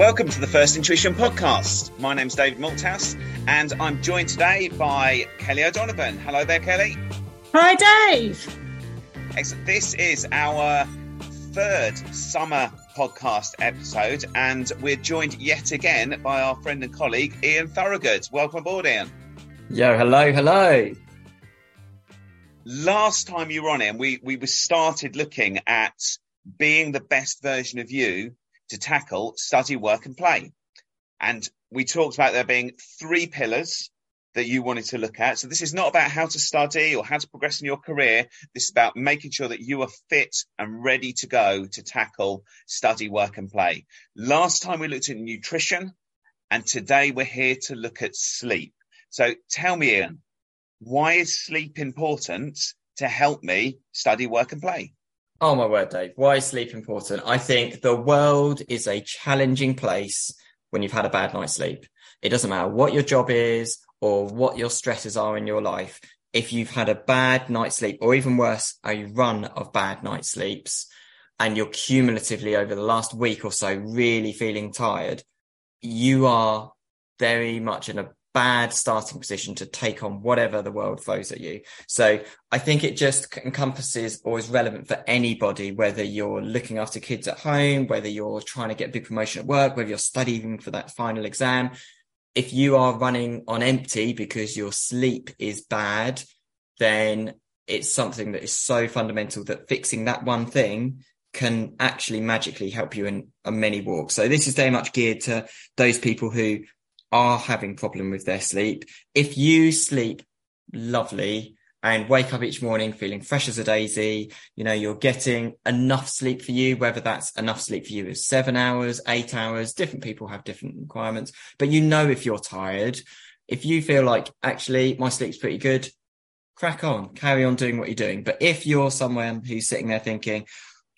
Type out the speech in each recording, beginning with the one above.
Welcome to the First Intuition podcast. My name's David Malthouse, and I'm joined today by Kelley O'Donovan. Hello there, Kelley. Hi, Dave. Excellent. This is our third summer podcast episode, and we're joined yet again by our friend and colleague Ian Thorogood. Welcome aboard, Ian. Yo, hello, hello. Last time you were on, Ian, we we started looking at being the best version of you to tackle study, work, and play. And we talked about there being three pillars that you wanted to look at. So this is not about how to study or how to progress in your career. This is about making sure that you are fit and ready to go to tackle study, work, and play. Last time we looked at nutrition, and today we're here to look at sleep. So tell me, Ian, why is sleep important to help me study, work, and play? Oh my word, Dave. Why is sleep important? I think the world is a challenging place when you've had a bad night's sleep. It doesn't matter what your job is or what your stresses are in your life. If you've had a bad night's sleep or even worse, a run of bad night sleeps and you're cumulatively over the last week or so really feeling tired, you are very much in a bad starting position to take on whatever the world throws at you. So I think it just encompasses or is relevant for anybody, whether you're looking after kids at home, whether you're trying to get a big promotion at work, whether you're studying for that final exam. If you are running on empty because your sleep is bad, then it's something that is so fundamental that fixing that one thing can actually magically help you in many walks. So this is very much geared to those people who are having problem with their sleep. If you sleep lovely and wake up each morning feeling fresh as a daisy, you know, you're getting enough sleep for you, whether that's enough sleep for you is seven hours, eight hours, different people have different requirements, but you know, if you're tired, if you feel like actually my sleep's pretty good, crack on, carry on doing what you're doing. But if you're someone who's sitting there thinking,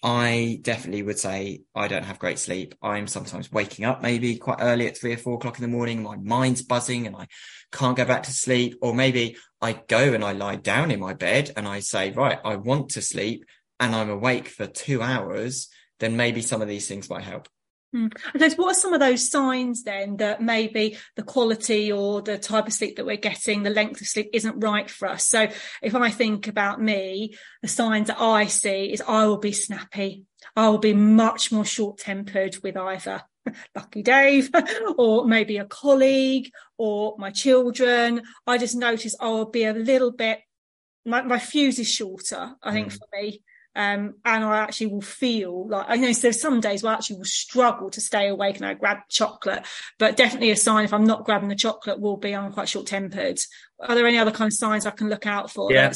I definitely would say I don't have great sleep. I'm sometimes waking up maybe quite early at three or four o'clock in the morning. My mind's buzzing and I can't go back to sleep. Or maybe I go and I lie down in my bed and I say, right, I want to sleep and I'm awake for two hours. Then maybe some of these things might help. Mm. What are some of those signs then that maybe the quality or the type of sleep that we're getting, the length of sleep isn't right for us? So if I think about me, the signs that I see is I will be snappy. I will be much more short tempered with either Lucky Dave or maybe a colleague or my children. I just notice I will be a little bit, my, my fuse is shorter, I think, mm. for me. Um, and I actually will feel like I know so there's some days where I actually will struggle to stay awake and I grab chocolate, but definitely a sign if I'm not grabbing the chocolate will be I'm quite short tempered. Are there any other kind of signs I can look out for? Yeah.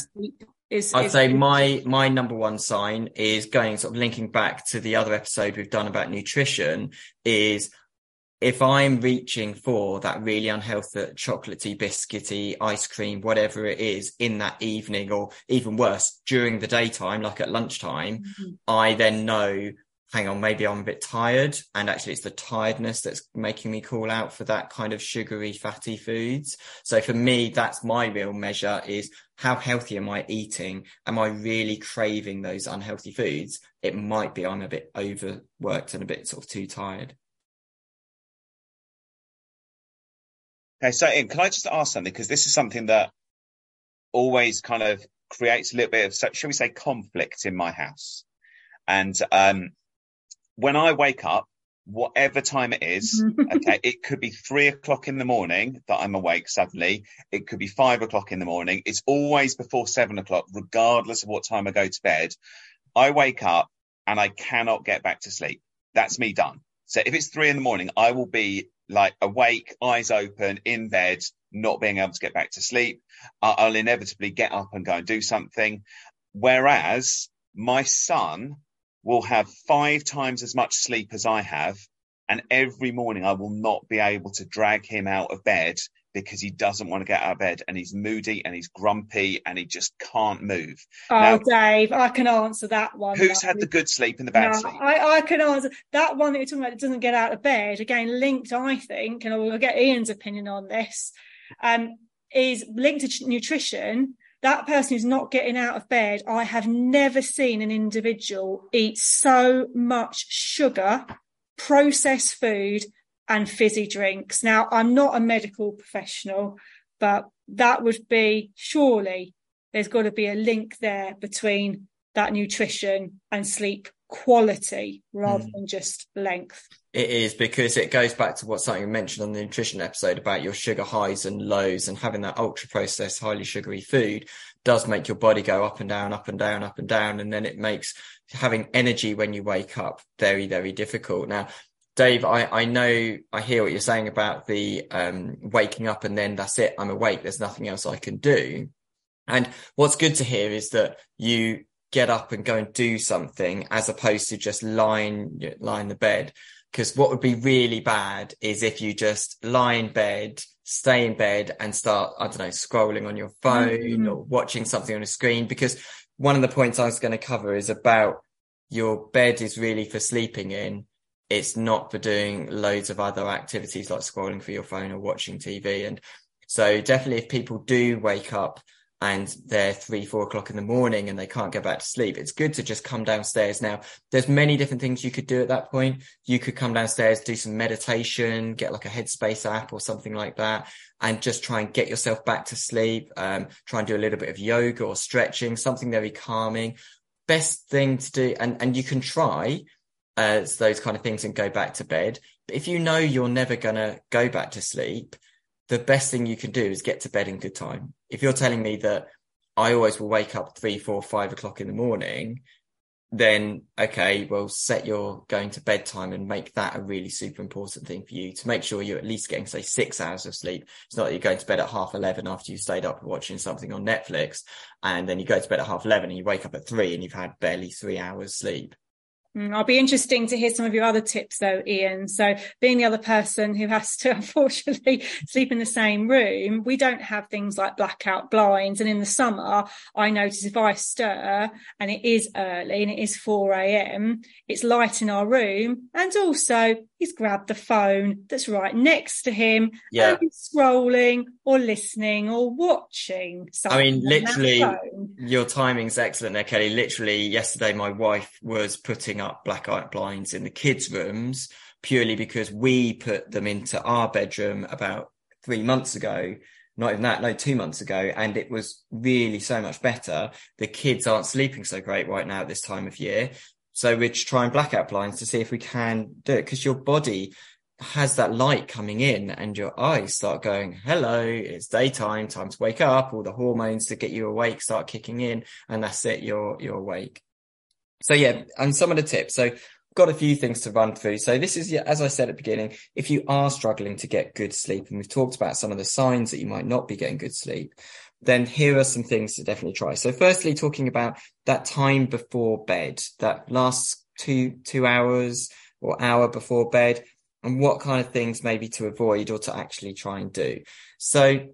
Is, I'd is, say my my number one sign is going sort of linking back to the other episode we've done about nutrition is if I'm reaching for that really unhealthy chocolatey, biscuity, ice cream, whatever it is in that evening, or even worse, during the daytime, like at lunchtime, mm-hmm. I then know, hang on, maybe I'm a bit tired. And actually it's the tiredness that's making me call out for that kind of sugary, fatty foods. So for me, that's my real measure is how healthy am I eating? Am I really craving those unhealthy foods? It might be I'm a bit overworked and a bit sort of too tired. Okay, so Ian, can I just ask something? Because this is something that always kind of creates a little bit of, shall we say, conflict in my house. And um, when I wake up, whatever time it is, okay, it could be three o'clock in the morning that I'm awake suddenly. It could be five o'clock in the morning. It's always before seven o'clock, regardless of what time I go to bed. I wake up and I cannot get back to sleep. That's me done. So if it's three in the morning, I will be like awake, eyes open, in bed, not being able to get back to sleep. I'll inevitably get up and go and do something. Whereas my son will have five times as much sleep as I have. And every morning I will not be able to drag him out of bed because he doesn't want to get out of bed and he's moody and he's grumpy and he just can't move. Oh, now, Dave, I can answer that one. Who's had the good sleep and the bad no, sleep? I, I can answer that one that you're talking about that doesn't get out of bed. Again, linked, I think, and I'll get Ian's opinion on this, um, is linked to nutrition. That person who's not getting out of bed, I have never seen an individual eat so much sugar processed food and fizzy drinks. Now, I'm not a medical professional, but that would be surely there's got to be a link there between that nutrition and sleep quality rather mm. than just length. It is because it goes back to what something mentioned on the nutrition episode about your sugar highs and lows and having that ultra processed, highly sugary food does make your body go up and down, up and down, up and down. And then it makes having energy when you wake up very, very difficult. Now, Dave, I, I know I hear what you're saying about the um, waking up and then that's it. I'm awake. There's nothing else I can do. And what's good to hear is that you get up and go and do something as opposed to just lying, lying in the bed. Because what would be really bad is if you just lie in bed, stay in bed and start, I don't know, scrolling on your phone mm-hmm. or watching something on a screen. Because one of the points I was going to cover is about your bed is really for sleeping in. It's not for doing loads of other activities like scrolling for your phone or watching TV. And so definitely if people do wake up and they're three, four o'clock in the morning and they can't get back to sleep, it's good to just come downstairs. Now, there's many different things you could do at that point. You could come downstairs, do some meditation, get like a Headspace app or something like that, and just try and get yourself back to sleep. Um, try and do a little bit of yoga or stretching, something very calming. Best thing to do, and, and you can try those kind of things and go back to bed. But if you know you're never going to go back to sleep, the best thing you can do is get to bed in good time. If you're telling me that I always will wake up three, four, five o'clock in the morning, then okay, well, set your going to bedtime and make that a really super important thing for you to make sure you're at least getting, say, six hours of sleep. It's not that you're going to bed at half 11 after you stayed up watching something on Netflix and then you go to bed at half 11 and you wake up at three and you've had barely three hours sleep. Mm, I'll be interesting to hear some of your other tips though, Ian. So being the other person who has to unfortunately sleep in the same room, we don't have things like blackout blinds. And in the summer, I notice if I stir and it is early and it is 4 a.m., it's light in our room. And also he's grabbed the phone that's right next to him yeah. and he's scrolling or listening or watching something. I mean, literally, your timing's excellent there, Kelley. Literally, yesterday, my wife was putting up blackout blinds in the kids' rooms purely because we put them into our bedroom about three months ago. Not even that, no, two months ago. And it was really so much better. The kids aren't sleeping so great right now at this time of year. So we're trying blackout blinds to see if we can do it because your body has that light coming in and your eyes start going, hello, it's daytime, time to wake up. All the hormones to get you awake start kicking in and that's it. You're, you're awake. So yeah, and some of the tips. So got a few things to run through. So this is, as I said at the beginning, if you are struggling to get good sleep, and we've talked about some of the signs that you might not be getting good sleep, then here are some things to definitely try. So firstly, talking about that time before bed, that last two, two hours or hour before bed and what kind of things maybe to avoid or to actually try and do. So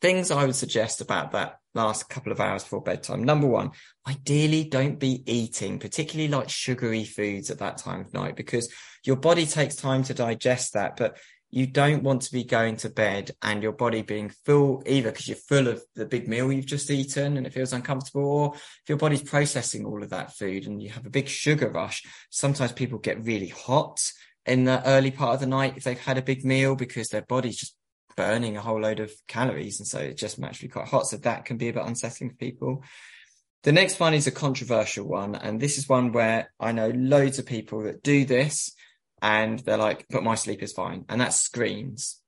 things I would suggest about that last couple of hours before bedtime. Number one, ideally don't be eating particularly like sugary foods at that time of night because your body takes time to digest that. But you don't want to be going to bed and your body being full either because you're full of the big meal you've just eaten and it feels uncomfortable or if your body's processing all of that food and you have a big sugar rush sometimes people get really hot in the early part of the night if they've had a big meal because their body's just burning a whole load of calories and so it's just naturally quite hot so that can be a bit unsettling for people. The next one is a controversial one and this is one where i know loads of people that do this and they're like, but my sleep is fine. And that's screens.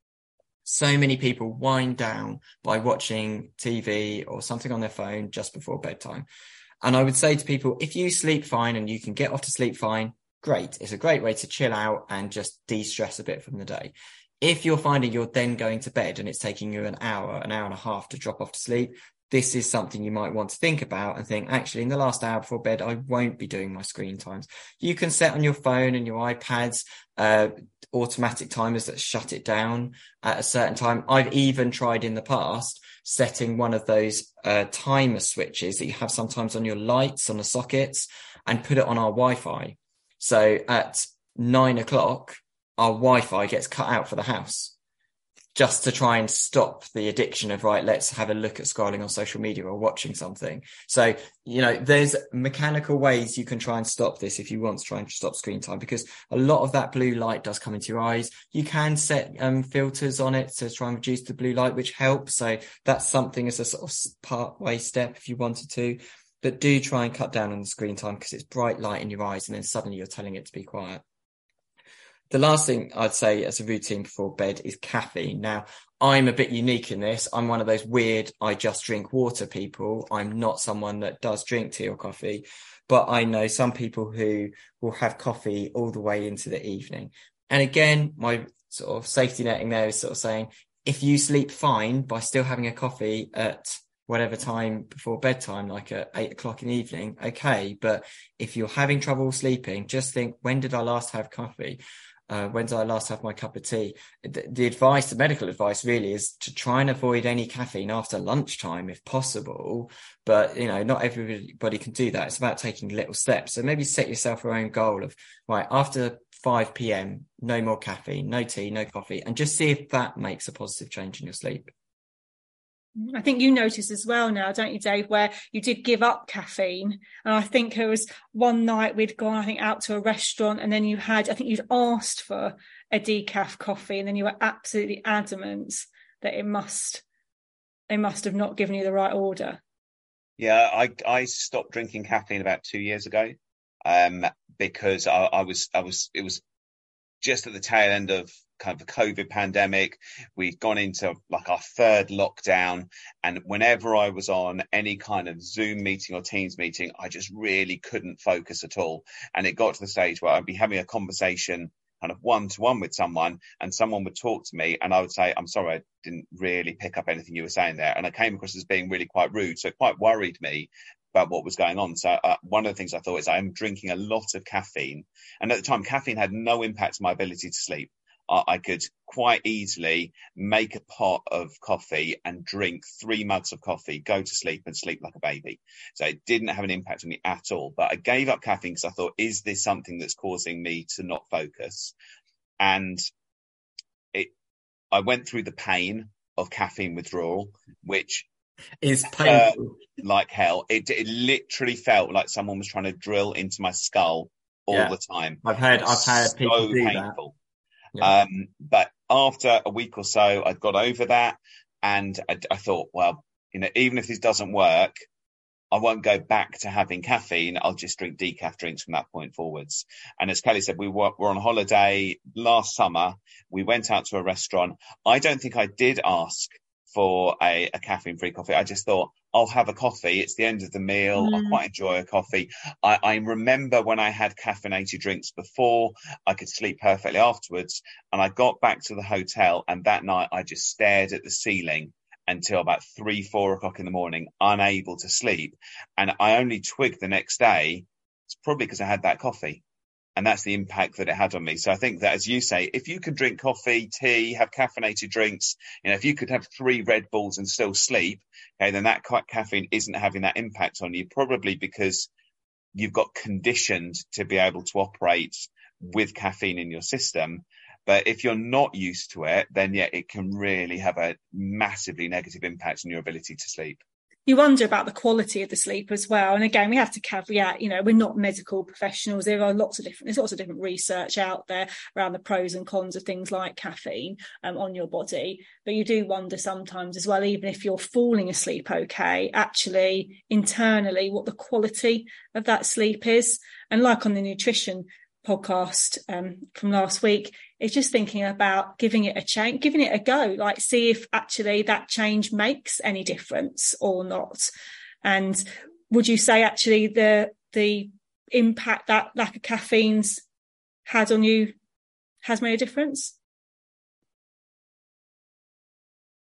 So many people wind down by watching TV or something on their phone just before bedtime. And I would say to people, if you sleep fine and you can get off to sleep fine, great. It's a great way to chill out and just de-stress a bit from the day. If you're finding you're then going to bed and it's taking you an hour, an hour and a half to drop off to sleep, this is something you might want to think about and think, actually, in the last hour before bed, I won't be doing my screen times. You can set on your phone and your iPads uh, automatic timers that shut it down at a certain time. I've even tried in the past setting one of those uh, timer switches that you have sometimes on your lights on the sockets and put it on our Wi-Fi. So at nine o'clock, our Wi-Fi gets cut out for the house just to try and stop the addiction of right let's have a look at scrolling on social media or watching something. So you know there's mechanical ways you can try and stop this if you want to try and stop screen time because a lot of that blue light does come into your eyes. You can set um, filters on it to try and reduce the blue light which helps. So that's something as a sort of part way step if you wanted to. But do try and cut down on the screen time because it's bright light in your eyes and then suddenly you're telling it to be quiet the last thing I'd say as a routine before bed is caffeine. Now, I'm a bit unique in this. I'm one of those weird, I just drink water people. I'm not someone that does drink tea or coffee, but I know some people who will have coffee all the way into the evening. And again, my sort of safety netting there is sort of saying, if you sleep fine by still having a coffee at whatever time before bedtime, like at eight o'clock in the evening, okay. But if you're having trouble sleeping, just think, when did I last have coffee? Uh, when did I last have my cup of tea? The, the, advice, the medical advice really is to try and avoid any caffeine after lunchtime if possible. But, you know, not everybody can do that. It's about taking little steps. So maybe set yourself your own goal of, right, after 5 p.m., no more caffeine, no tea, no coffee, and just see if that makes a positive change in your sleep. I think you noticed as well now, don't you, Dave, where you did give up caffeine. And I think it was one night we'd gone, I think, out to a restaurant, and then you had, I think you'd asked for a decaf coffee, and then you were absolutely adamant that it must, they must have not given you the right order. Yeah, I I stopped drinking caffeine about two years ago, um, because I, I was I was it was just at the tail end of kind of the COVID pandemic. We'd gone into like our third lockdown. And whenever I was on any kind of Zoom meeting or Teams meeting, I just really couldn't focus at all. And it got to the stage where I'd be having a conversation kind of one to one with someone and someone would talk to me and I would say, I'm sorry, I didn't really pick up anything you were saying there. And I came across as being really quite rude. So it quite worried me about what was going on. So uh, one of the things I thought is I'm drinking a lot of caffeine. And at the time, caffeine had no impact on my ability to sleep. I could quite easily make a pot of coffee and drink three mugs of coffee, go to sleep and sleep like a baby. So it didn't have an impact on me at all. But I gave up caffeine because I thought, is this something that's causing me to not focus? And it, I went through the pain of caffeine withdrawal, which is painful uh, like hell. It, it literally felt like someone was trying to drill into my skull all yeah. the time. I've heard, I've had people so do painful. that. Yeah. Um, but after a week or so, I'd got over that, and I, I, thought, well, you know, even if this doesn't work, I won't go back to having caffeine. I'll just drink decaf drinks from that point forwards. And as Kelley said, we were, were on holiday last summer. We went out to a restaurant. I don't think I did ask for a, a caffeine free coffee. I just thought, I'll have a coffee. It's the end of the meal. Mm. I quite enjoy a coffee. I, I, remember when I had caffeinated drinks before, I could sleep perfectly afterwards. And I got back to the hotel, and that night I just stared at the ceiling until about three, four o'clock in the morning, unable to sleep. And I only twigged the next day. It's probably because I had that coffee and that's the impact that it had on me. So I think that, as you say, if you can drink coffee, tea, have caffeinated drinks, you know, if you could have three Red Bulls and still sleep, okay, then that caffeine isn't having that impact on you, probably because you've got conditioned to be able to operate with caffeine in your system. But if you're not used to it, then yeah, it can really have a massively negative impact on your ability to sleep you wonder about the quality of the sleep as well. And again, we have to caveat, you know, we're not medical professionals. There are lots of different, there's lots of different research out there around the pros and cons of things like caffeine um, on your body. But you do wonder sometimes as well, even if you're falling asleep okay, actually internally what the quality of that sleep is. And like on the nutrition podcast um, from last week is just thinking about giving it a change, giving it a go, like see if actually that change makes any difference or not. And would you say actually the the impact that lack of caffeine's had on you has made a difference?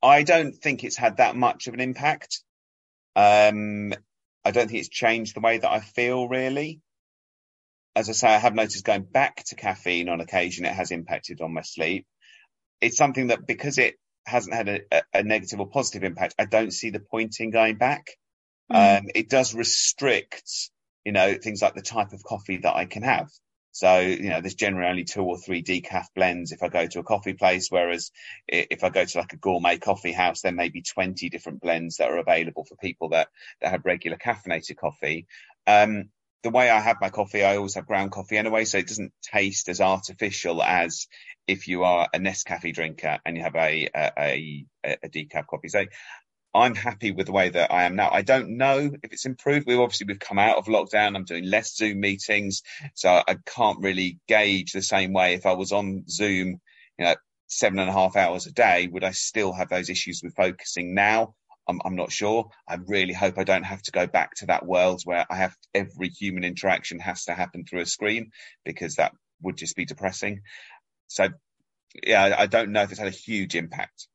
I don't think it's had that much of an impact. Um, I don't think it's changed the way that I feel really as I say, I have noticed going back to caffeine on occasion, it has impacted on my sleep. It's something that because it hasn't had a, a negative or positive impact, I don't see the point in going back. Mm. Um, it does restrict, you know, things like the type of coffee that I can have. So, you know, there's generally only two or three decaf blends if I go to a coffee place, whereas if I go to like a gourmet coffee house, there may be 20 different blends that are available for people that, that have regular caffeinated coffee. Um, the way I have my coffee, I always have ground coffee anyway, so it doesn't taste as artificial as if you are a Nescafe drinker and you have a a, a, a decaf coffee. So I'm happy with the way that I am now. I don't know if it's improved. We've obviously we've come out of lockdown. I'm doing less Zoom meetings, so I can't really gauge the same way. If I was on Zoom, you know, seven and a half hours a day, would I still have those issues with focusing now? I'm, I'm not sure. I really hope I don't have to go back to that world where I have every human interaction has to happen through a screen because that would just be depressing. So, yeah, I don't know if it's had a huge impact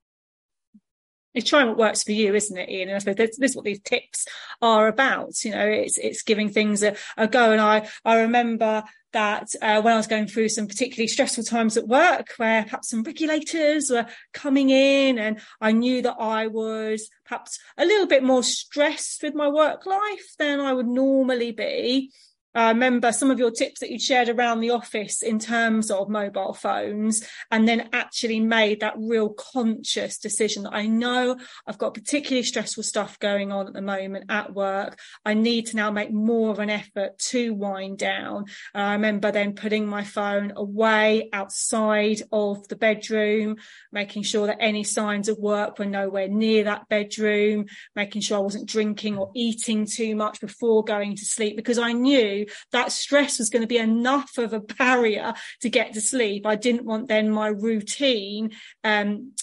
it's trying what works for you, isn't it, Ian? And I suppose this, this is what these tips are about. You know, it's it's giving things a, a go. And I I remember that uh, when I was going through some particularly stressful times at work, where perhaps some regulators were coming in, and I knew that I was perhaps a little bit more stressed with my work life than I would normally be. I remember some of your tips that you'd shared around the office in terms of mobile phones, and then actually made that real conscious decision that I know I've got particularly stressful stuff going on at the moment at work. I need to now make more of an effort to wind down. I remember then putting my phone away outside of the bedroom, making sure that any signs of work were nowhere near that bedroom, making sure I wasn't drinking or eating too much before going to sleep because I knew that stress was going to be enough of a barrier to get to sleep. I didn't want then my routine um,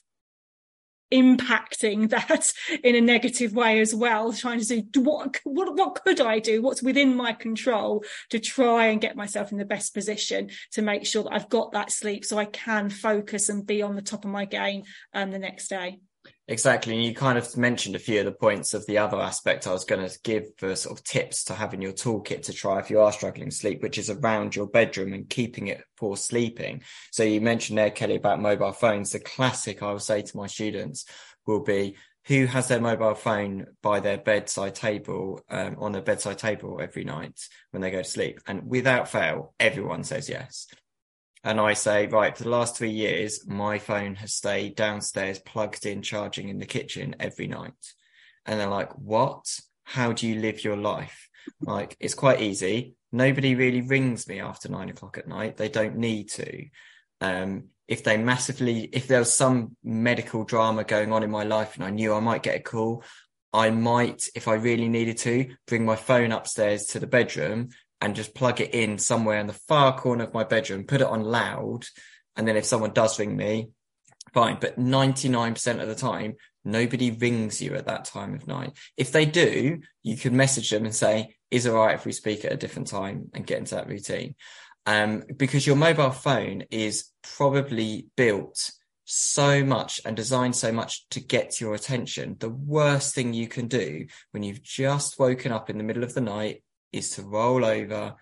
impacting that in a negative way as well trying to do what what what could i do what's within my control to try and get myself in the best position to make sure that i've got that sleep so i can focus and be on the top of my game um, the next day Exactly. And you kind of mentioned a few of the points of the other aspect I was going to give for sort of tips to have in your toolkit to try if you are struggling sleep, which is around your bedroom and keeping it for sleeping. So you mentioned there, Kelley, about mobile phones. The classic I will say to my students will be who has their mobile phone by their bedside table, um, on their bedside table every night when they go to sleep. And without fail, everyone says yes and I say, right, for the last three years, my phone has stayed downstairs, plugged in, charging in the kitchen every night. And they're like, what? How do you live your life? Like, it's quite easy. Nobody really rings me after nine o'clock at night. They don't need to. Um, if they massively, if there was some medical drama going on in my life and I knew I might get a call, I might, if I really needed to, bring my phone upstairs to the bedroom and just plug it in somewhere in the far corner of my bedroom, put it on loud. And then if someone does ring me, fine. But 99% of the time, nobody rings you at that time of night. If they do, you could message them and say, is it all right if we speak at a different time and get into that routine? Um, because your mobile phone is probably built so much and designed so much to get your attention. The worst thing you can do when you've just woken up in the middle of the night is to roll over,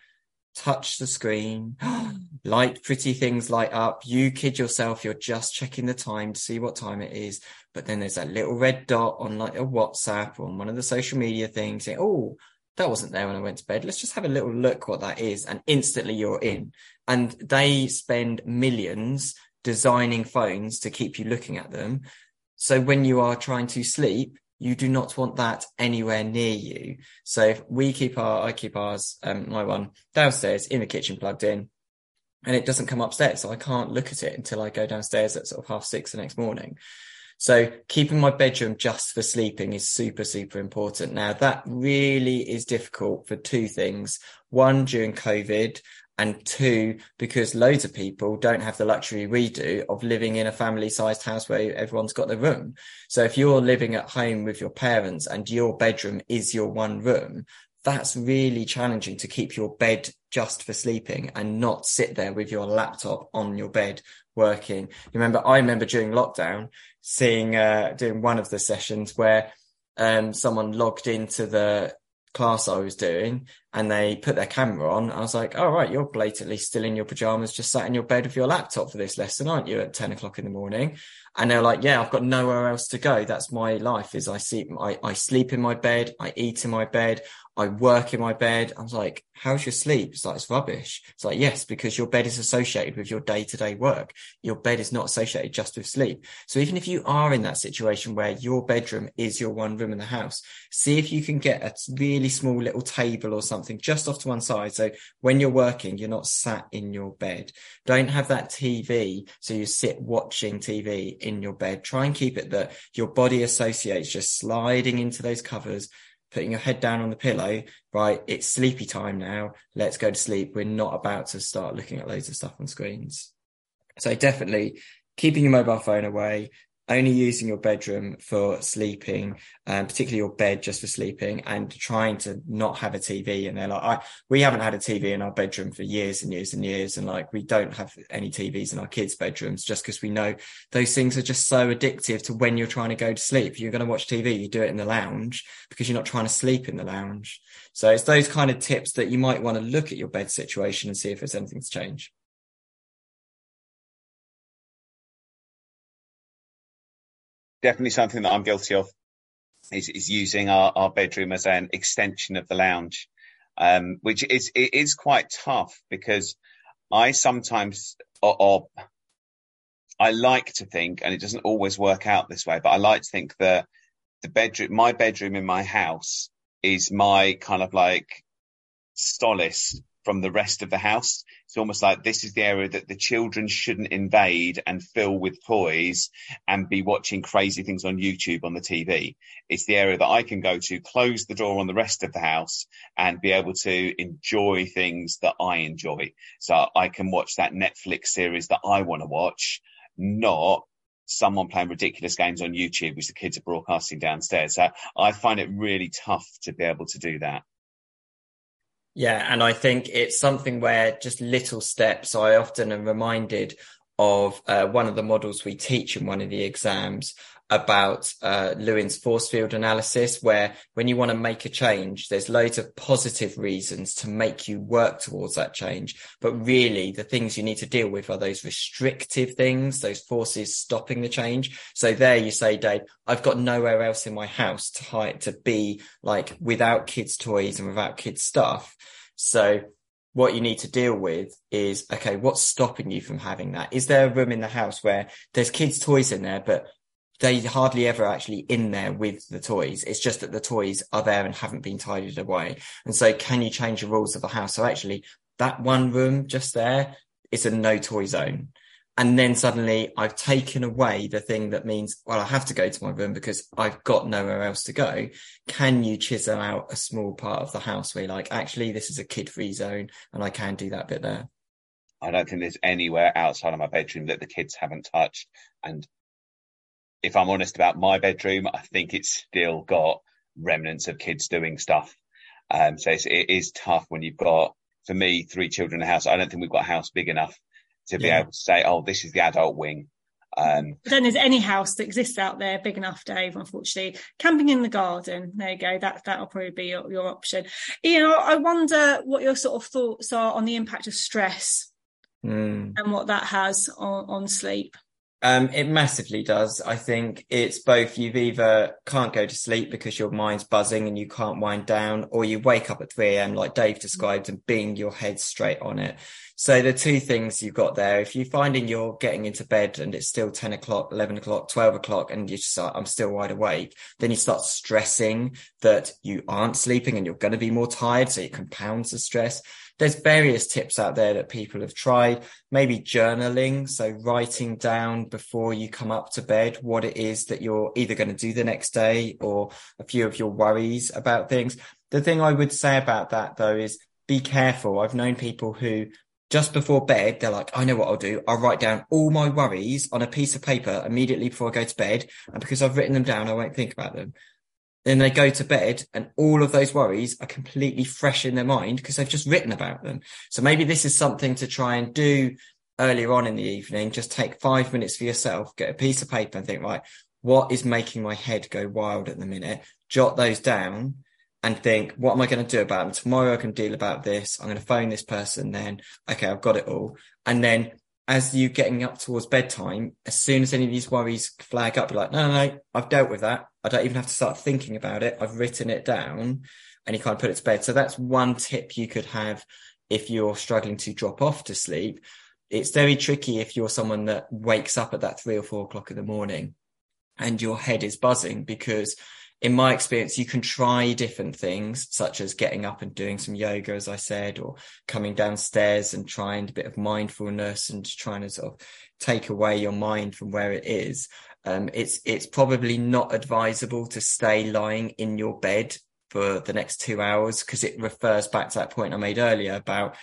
touch the screen, light pretty things light up. You kid yourself, you're just checking the time to see what time it is. But then there's that little red dot on like a WhatsApp or on one of the social media things saying, Oh, that wasn't there when I went to bed. Let's just have a little look what that is. And instantly you're in. And they spend millions designing phones to keep you looking at them. So when you are trying to sleep, you do not want that anywhere near you. So if we keep our, I keep ours, um, my one downstairs in the kitchen plugged in and it doesn't come upstairs. So I can't look at it until I go downstairs at sort of half six the next morning. So keeping my bedroom just for sleeping is super, super important. Now that really is difficult for two things. One, during COVID, and two, because loads of people don't have the luxury we do of living in a family sized house where everyone's got their room. So if you're living at home with your parents and your bedroom is your one room, that's really challenging to keep your bed just for sleeping and not sit there with your laptop on your bed working. You remember, I remember during lockdown seeing, uh, doing one of the sessions where, um, someone logged into the class I was doing and they put their camera on. I was like, all right, you're blatantly still in your pajamas, just sat in your bed with your laptop for this lesson, aren't you? At 10 o'clock in the morning. and they're like, yeah, I've got nowhere else to go. That's my life is I sleep, I, I sleep in my bed. I eat in my bed. I work in my bed. I was like, how's your sleep? It's like, it's rubbish. It's like, yes, because your bed is associated with your day to day work. Your bed is not associated just with sleep. So even if you are in that situation where your bedroom is your one room in the house, see if you can get a really small little table or something just off to one side. So when you're working, you're not sat in your bed. Don't have that TV. So you sit watching TV in your bed. Try and keep it that your body associates just sliding into those covers putting your head down on the pillow, right? It's sleepy time now. Let's go to sleep. We're not about to start looking at loads of stuff on screens. So definitely keeping your mobile phone away, only using your bedroom for sleeping, um, particularly your bed just for sleeping, and trying to not have a TV. And they're like, I, we haven't had a TV in our bedroom for years and years and years. And like, we don't have any TVs in our kids' bedrooms just because we know those things are just so addictive to when you're trying to go to sleep. You're going to watch TV, you do it in the lounge because you're not trying to sleep in the lounge. So it's those kind of tips that you might want to look at your bed situation and see if there's anything to change. Definitely something that I'm guilty of is, is using our, our bedroom as an extension of the lounge, um, which is it is quite tough because I sometimes or, or I like to think, and it doesn't always work out this way, but I like to think that the bedroom, my bedroom in my house, is my kind of like solace from the rest of the house. It's almost like this is the area that the children shouldn't invade and fill with toys and be watching crazy things on YouTube on the TV. It's the area that I can go to, close the door on the rest of the house and be able to enjoy things that I enjoy. So I can watch that Netflix series that I want to watch, not someone playing ridiculous games on YouTube, which the kids are broadcasting downstairs. So I find it really tough to be able to do that. Yeah, and I think it's something where just little steps. I often am reminded of uh, one of the models we teach in one of the exams about uh, Lewin's force field analysis, where when you want to make a change, there's loads of positive reasons to make you work towards that change. But really, the things you need to deal with are those restrictive things, those forces stopping the change. So there you say, Dave, I've got nowhere else in my house to hide, to be like without kids' toys and without kids' stuff. So what you need to deal with is, okay, what's stopping you from having that? Is there a room in the house where there's kids' toys in there, but they hardly ever actually in there with the toys. It's just that the toys are there and haven't been tidied away. And so can you change the rules of the house? So actually that one room just there is a no toy zone. And then suddenly I've taken away the thing that means, well, I have to go to my room because I've got nowhere else to go. Can you chisel out a small part of the house where like, actually, this is a kid free zone and I can do that bit there? I don't think there's anywhere outside of my bedroom that the kids haven't touched. And if I'm honest about my bedroom, I think it's still got remnants of kids doing stuff. Um, so it's, it is tough when you've got, for me, three children in a house. I don't think we've got a house big enough to be yeah. able to say, oh, this is the adult wing. Um, I don't think there's any house that exists out there big enough, Dave. Unfortunately, camping in the garden. There you go. That that'll probably be your, your option. You know, I wonder what your sort of thoughts are on the impact of stress mm. and what that has on, on sleep. Um, it massively does. I think it's both you've either can't go to sleep because your mind's buzzing and you can't wind down, or you wake up at 3 a.m. like Dave described and bing your head straight on it. So the two things you've got there, if you're finding you're getting into bed and it's still 10 o'clock, 11 o'clock, 12 o'clock, and you just I'm still wide awake, then you start stressing that you aren't sleeping and you're going to be more tired. So it compounds the stress there's various tips out there that people have tried. Maybe journaling. So writing down before you come up to bed what it is that you're either going to do the next day or a few of your worries about things. The thing I would say about that though is be careful. I've known people who just before bed, they're like, I know what I'll do. I'll write down all my worries on a piece of paper immediately before I go to bed. And because I've written them down, I won't think about them. Then they go to bed and all of those worries are completely fresh in their mind because they've just written about them. So maybe this is something to try and do earlier on in the evening. Just take five minutes for yourself, get a piece of paper and think, right, what is making my head go wild at the minute? Jot those down and think, what am I going to do about them? Tomorrow I can deal about this. I'm going to phone this person then. Okay, I've got it all. And then as you getting up towards bedtime, as soon as any of these worries flag up, you're like, no, no, no, I've dealt with that. I don't even have to start thinking about it. I've written it down and you can't put it to bed. So that's one tip you could have if you're struggling to drop off to sleep. It's very tricky if you're someone that wakes up at that three or four o'clock in the morning and your head is buzzing because in my experience, you can try different things, such as getting up and doing some yoga, as I said, or coming downstairs and trying a bit of mindfulness and trying to sort of take away your mind from where it is. Um, it's it's probably not advisable to stay lying in your bed for the next two hours because it refers back to that point I made earlier about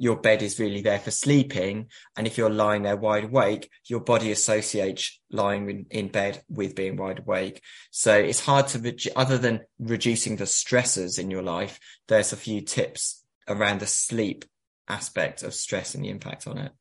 your bed is really there for sleeping. And if you're lying there wide awake, your body associates lying in, in bed with being wide awake. So it's hard to, redu- other than reducing the stressors in your life, there's a few tips around the sleep aspect of stress and the impact on it.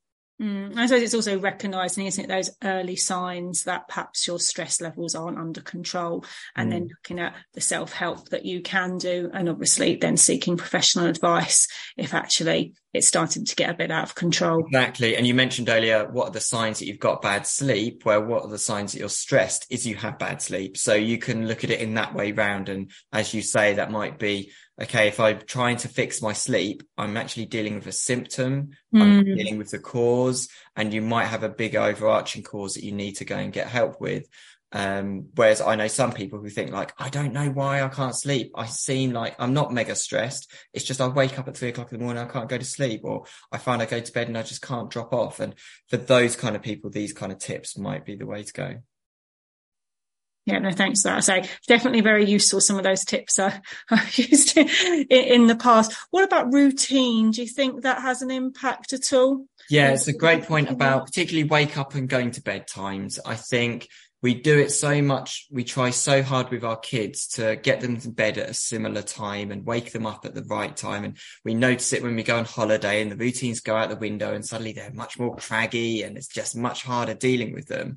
Mm, I suppose it's also recognising, isn't it, those early signs that perhaps your stress levels aren't under control, and mm. then looking at the self help that you can do, and obviously then seeking professional advice if actually it's starting to get a bit out of control. Exactly. And you mentioned earlier, what are the signs that you've got bad sleep? Well, what are the signs that you're stressed? Is you have bad sleep. So you can look at it in that way round. And as you say, that might be okay, if I'm trying to fix my sleep, I'm actually dealing with a symptom, mm. I'm dealing with the cause, and you might have a big overarching cause that you need to go and get help with. Um, whereas I know some people who think like, I don't know why I can't sleep. I seem like I'm not mega stressed. It's just I wake up at three o'clock in the morning, I can't go to sleep, or I find I go to bed and I just can't drop off. And for those kind of people, these kind of tips might be the way to go. Yeah, no, thanks for that. I say definitely very useful. Some of those tips I, have used in, in the past. What about routine? Do you think that has an impact at all? Yeah, it's a great point about particularly wake up and going to bed times. I think we do it so much. We try so hard with our kids to get them to bed at a similar time and wake them up at the right time. And we notice it when we go on holiday and the routines go out the window and suddenly they're much more craggy and it's just much harder dealing with them.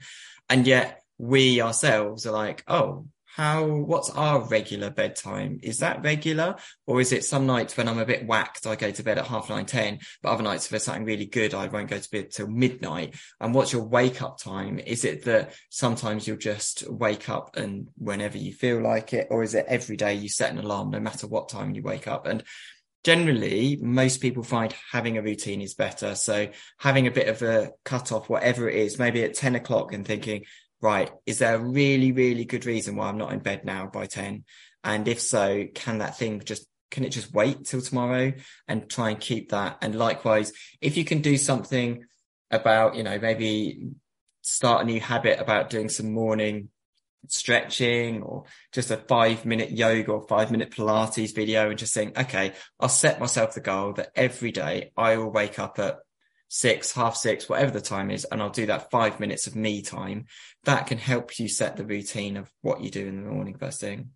And yet we ourselves are like, oh, how, what's our regular bedtime? Is that regular? Or is it some nights when I'm a bit whacked, I go to bed at half nine ten but other nights if there's something really good, I won't go to bed till midnight. And what's your wake up time? Is it that sometimes you'll just wake up and whenever you feel like it? Or is it every day you set an alarm no matter what time you wake up? And generally most people find having a routine is better so having a bit of a cut off whatever it is maybe at 10 o'clock and thinking right, is there a really, really good reason why I'm not in bed now by 10? And if so, can that thing just, can it just wait till tomorrow and try and keep that? And likewise, if you can do something about, you know, maybe start a new habit about doing some morning stretching or just a five minute yoga or five minute Pilates video and just saying, okay, I'll set myself the goal that every day I will wake up at six, half six, whatever the time is, and I'll do that five minutes of me time. That can help you set the routine of what you do in the morning first thing.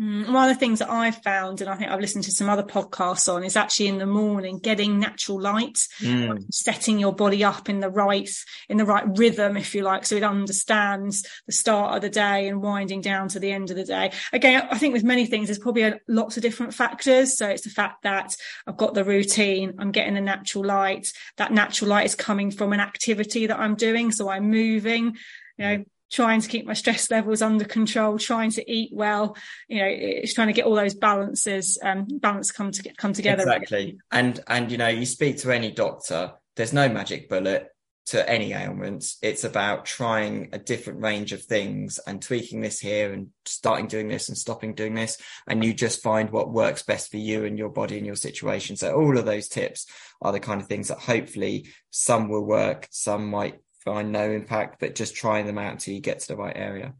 Mm, one of the things that I've found, and I think I've listened to some other podcasts on, is actually in the morning getting natural light, mm. setting your body up in the right in the right rhythm, if you like, so it understands the start of the day and winding down to the end of the day. Again, I think with many things, there's probably a, lots of different factors. So it's the fact that I've got the routine, I'm getting the natural light. That natural light is coming from an activity that I'm doing, so I'm moving. You know, trying to keep my stress levels under control, trying to eat well. You know, it's trying to get all those balances, um, balance come to come together. Exactly. And and you know, you speak to any doctor, there's no magic bullet to any ailments. It's about trying a different range of things and tweaking this here and starting doing this and stopping doing this. And you just find what works best for you and your body and your situation. So all of those tips are the kind of things that hopefully some will work, some might find no impact, but just trying them out until you get to the right area.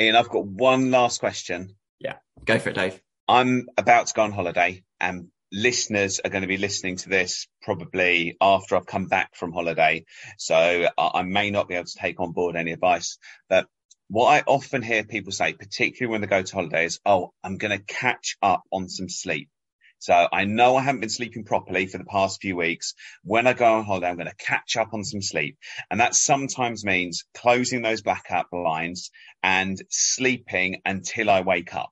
Ian, I've got one last question. Yeah, go for it, Dave. I'm about to go on holiday and listeners are going to be listening to this probably after I've come back from holiday. So I may not be able to take on board any advice, but what I often hear people say, particularly when they go to holidays, oh, I'm going to catch up on some sleep. So I know I haven't been sleeping properly for the past few weeks. When I go on holiday, I'm going to catch up on some sleep. And that sometimes means closing those blackout blinds and sleeping until I wake up,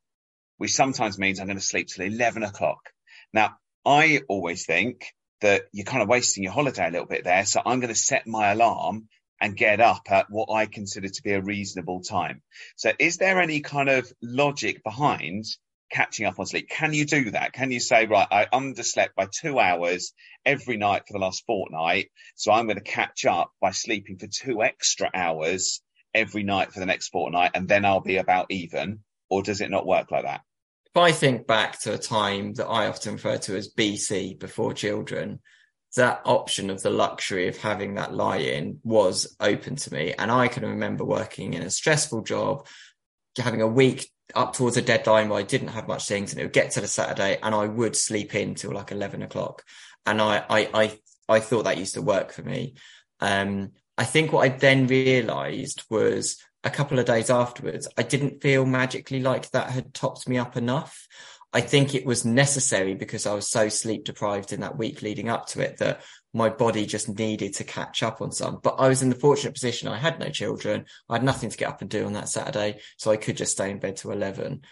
which sometimes means I'm going to sleep till 11 o'clock. Now, I always think that you're kind of wasting your holiday a little bit there. So I'm going to set my alarm and get up at what I consider to be a reasonable time. So is there any kind of logic behind catching up on sleep? Can you do that? Can you say, right, I underslept by two hours every night for the last fortnight. So I'm going to catch up by sleeping for two extra hours every night for the next fortnight and then I'll be about even? Or does it not work like that? If I think back to a time that I often refer to as BC before children, that option of the luxury of having that lie in was open to me. And I can remember working in a stressful job, having a week up towards a deadline where I didn't have much things and it would get to the Saturday and I would sleep in till like 11 o'clock. And I, I, I, I thought that used to work for me. Um, I think what I then realized was a couple of days afterwards, I didn't feel magically like that had topped me up enough. I think it was necessary because I was so sleep deprived in that week leading up to it that my body just needed to catch up on some. But I was in the fortunate position I had no children. I had nothing to get up and do on that Saturday, so I could just stay in bed to 11.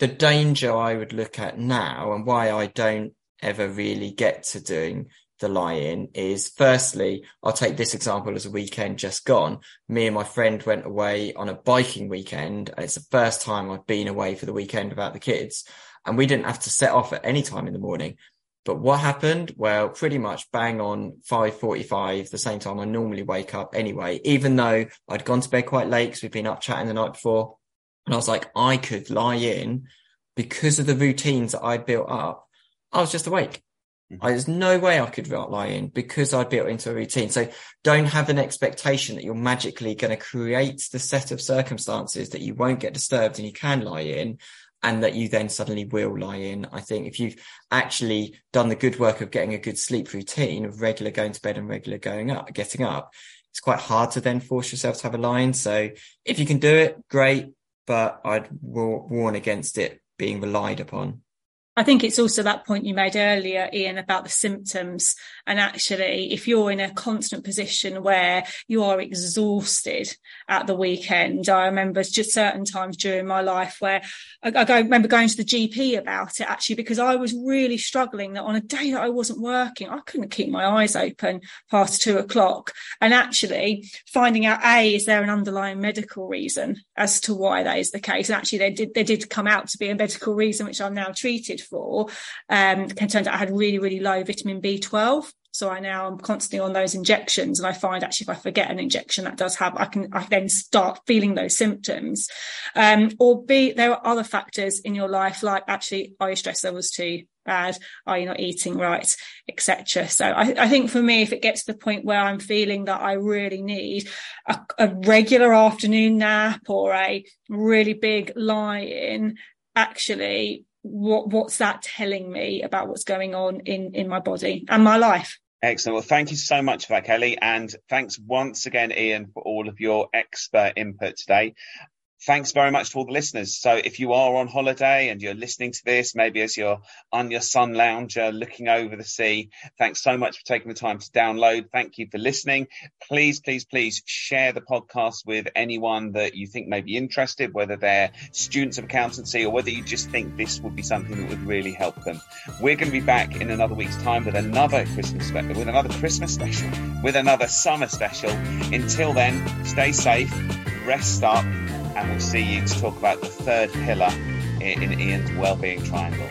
The danger I would look at now and why I don't ever really get to doing the lie-in is firstly, I'll take this example as a weekend just gone. Me and my friend went away on a biking weekend and it's the first time I've been away for the weekend without the kids and we didn't have to set off at any time in the morning. But what happened? Well, pretty much bang on 5.45, the same time I normally wake up anyway, even though I'd gone to bed quite late because we'd been up chatting the night before. And I was like, I could lie in because of the routines that I'd built up. I was just awake. Mm-hmm. There's no way I could lie in because I built into a routine. So don't have an expectation that you're magically going to create the set of circumstances that you won't get disturbed and you can lie in and that you then suddenly will lie in. I think if you've actually done the good work of getting a good sleep routine of regular going to bed and regular going up, getting up, it's quite hard to then force yourself to have a line. So if you can do it, great, but I'd warn against it being relied upon. I think it's also that point you made earlier, Ian, about the symptoms. And actually, if you're in a constant position where you are exhausted at the weekend, I remember just certain times during my life where I, I remember going to the GP about it actually, because I was really struggling that on a day that I wasn't working, I couldn't keep my eyes open past two o'clock. And actually finding out, A, is there an underlying medical reason as to why that is the case? And actually, they did, they did come out to be a medical reason, which I'm now treated for. Um, it turns out I had really, really low vitamin B12. So I now am constantly on those injections. And I find actually if I forget an injection that does have, I can, I then start feeling those symptoms. Um, or B, there are other factors in your life, like actually, are your stress levels too bad? Are you not eating right? Etc. So I, I, think for me, if it gets to the point where I'm feeling that I really need a, a regular afternoon nap or a really big lie in, actually what what's that telling me about what's going on in in my body and my life Excellent. Well, thank you so much for that, Kelley. And thanks once again, Ian, for all of your expert input today thanks very much to all the listeners. So if you are on holiday and you're listening to this, maybe as you're on your sun lounger uh, looking over the sea, thanks so much for taking the time to download. Thank you for listening. Please, please, please share the podcast with anyone that you think may be interested, whether they're students of accountancy or whether you just think this would be something that would really help them. We're going to be back in another week's time with another Christmas special, with another Christmas special, with another summer special. Until then, stay safe, rest up, and we'll see you to talk about the third pillar in, in Ian's well-being triangle.